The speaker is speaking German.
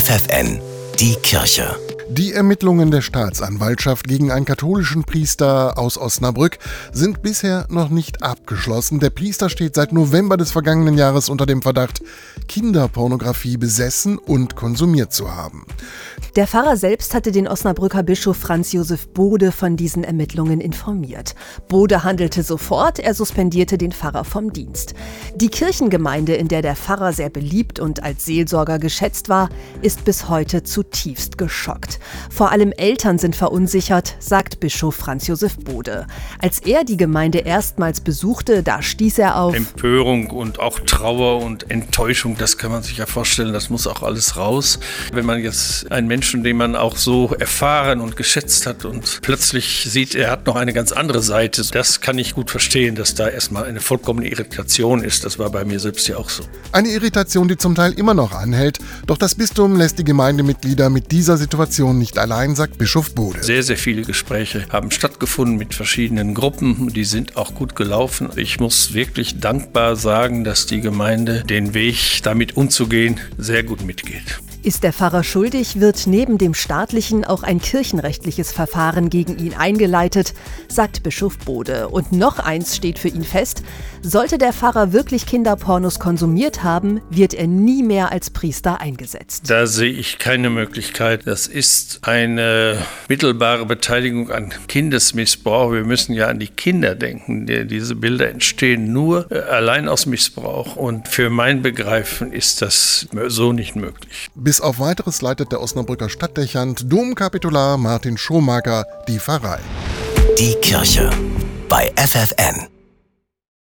FFN, die Kirche. Die Ermittlungen der Staatsanwaltschaft gegen einen katholischen Priester aus Osnabrück sind bisher noch nicht abgeschlossen. Der Priester steht seit November des vergangenen Jahres unter dem Verdacht, Kinderpornografie besessen und konsumiert zu haben. Der Pfarrer selbst hatte den Osnabrücker Bischof Franz Josef Bode von diesen Ermittlungen informiert. Bode handelte sofort, er suspendierte den Pfarrer vom Dienst. Die Kirchengemeinde, in der der Pfarrer sehr beliebt und als Seelsorger geschätzt war, ist bis heute zutiefst geschockt. Vor allem Eltern sind verunsichert, sagt Bischof Franz Josef Bode. Als er die Gemeinde erstmals besuchte, da stieß er auf Empörung und auch Trauer und Enttäuschung. Das kann man sich ja vorstellen, das muss auch alles raus. Wenn man jetzt einen Menschen, den man auch so erfahren und geschätzt hat und plötzlich sieht, er hat noch eine ganz andere Seite, das kann ich gut verstehen, dass da erstmal eine vollkommene Irritation ist. Das war bei mir selbst ja auch so. Eine Irritation, die zum Teil immer noch anhält, doch das Bistum lässt die Gemeindemitglieder mit dieser Situation Situation nicht allein, sagt Bischof Bode. Sehr, sehr viele Gespräche haben stattgefunden mit verschiedenen Gruppen. Die sind auch gut gelaufen. Ich muss wirklich dankbar sagen, dass die Gemeinde den Weg, damit umzugehen, sehr gut mitgeht. Ist der Pfarrer schuldig, wird neben dem staatlichen auch ein kirchenrechtliches Verfahren gegen ihn eingeleitet, sagt Bischof Bode. Und noch eins steht für ihn fest, sollte der Pfarrer wirklich Kinderpornos konsumiert haben, wird er nie mehr als Priester eingesetzt. Da sehe ich keine Möglichkeit. Das ist eine mittelbare Beteiligung an Kindesmissbrauch. Wir müssen ja an die Kinder denken. Diese Bilder entstehen nur äh, allein aus Missbrauch. Und für mein Begreifen ist das so nicht möglich. Bis auf weiteres leitet der Osnabrücker Stadtdechant Domkapitular Martin Schomaker die Pfarrei. Die Kirche bei FFN.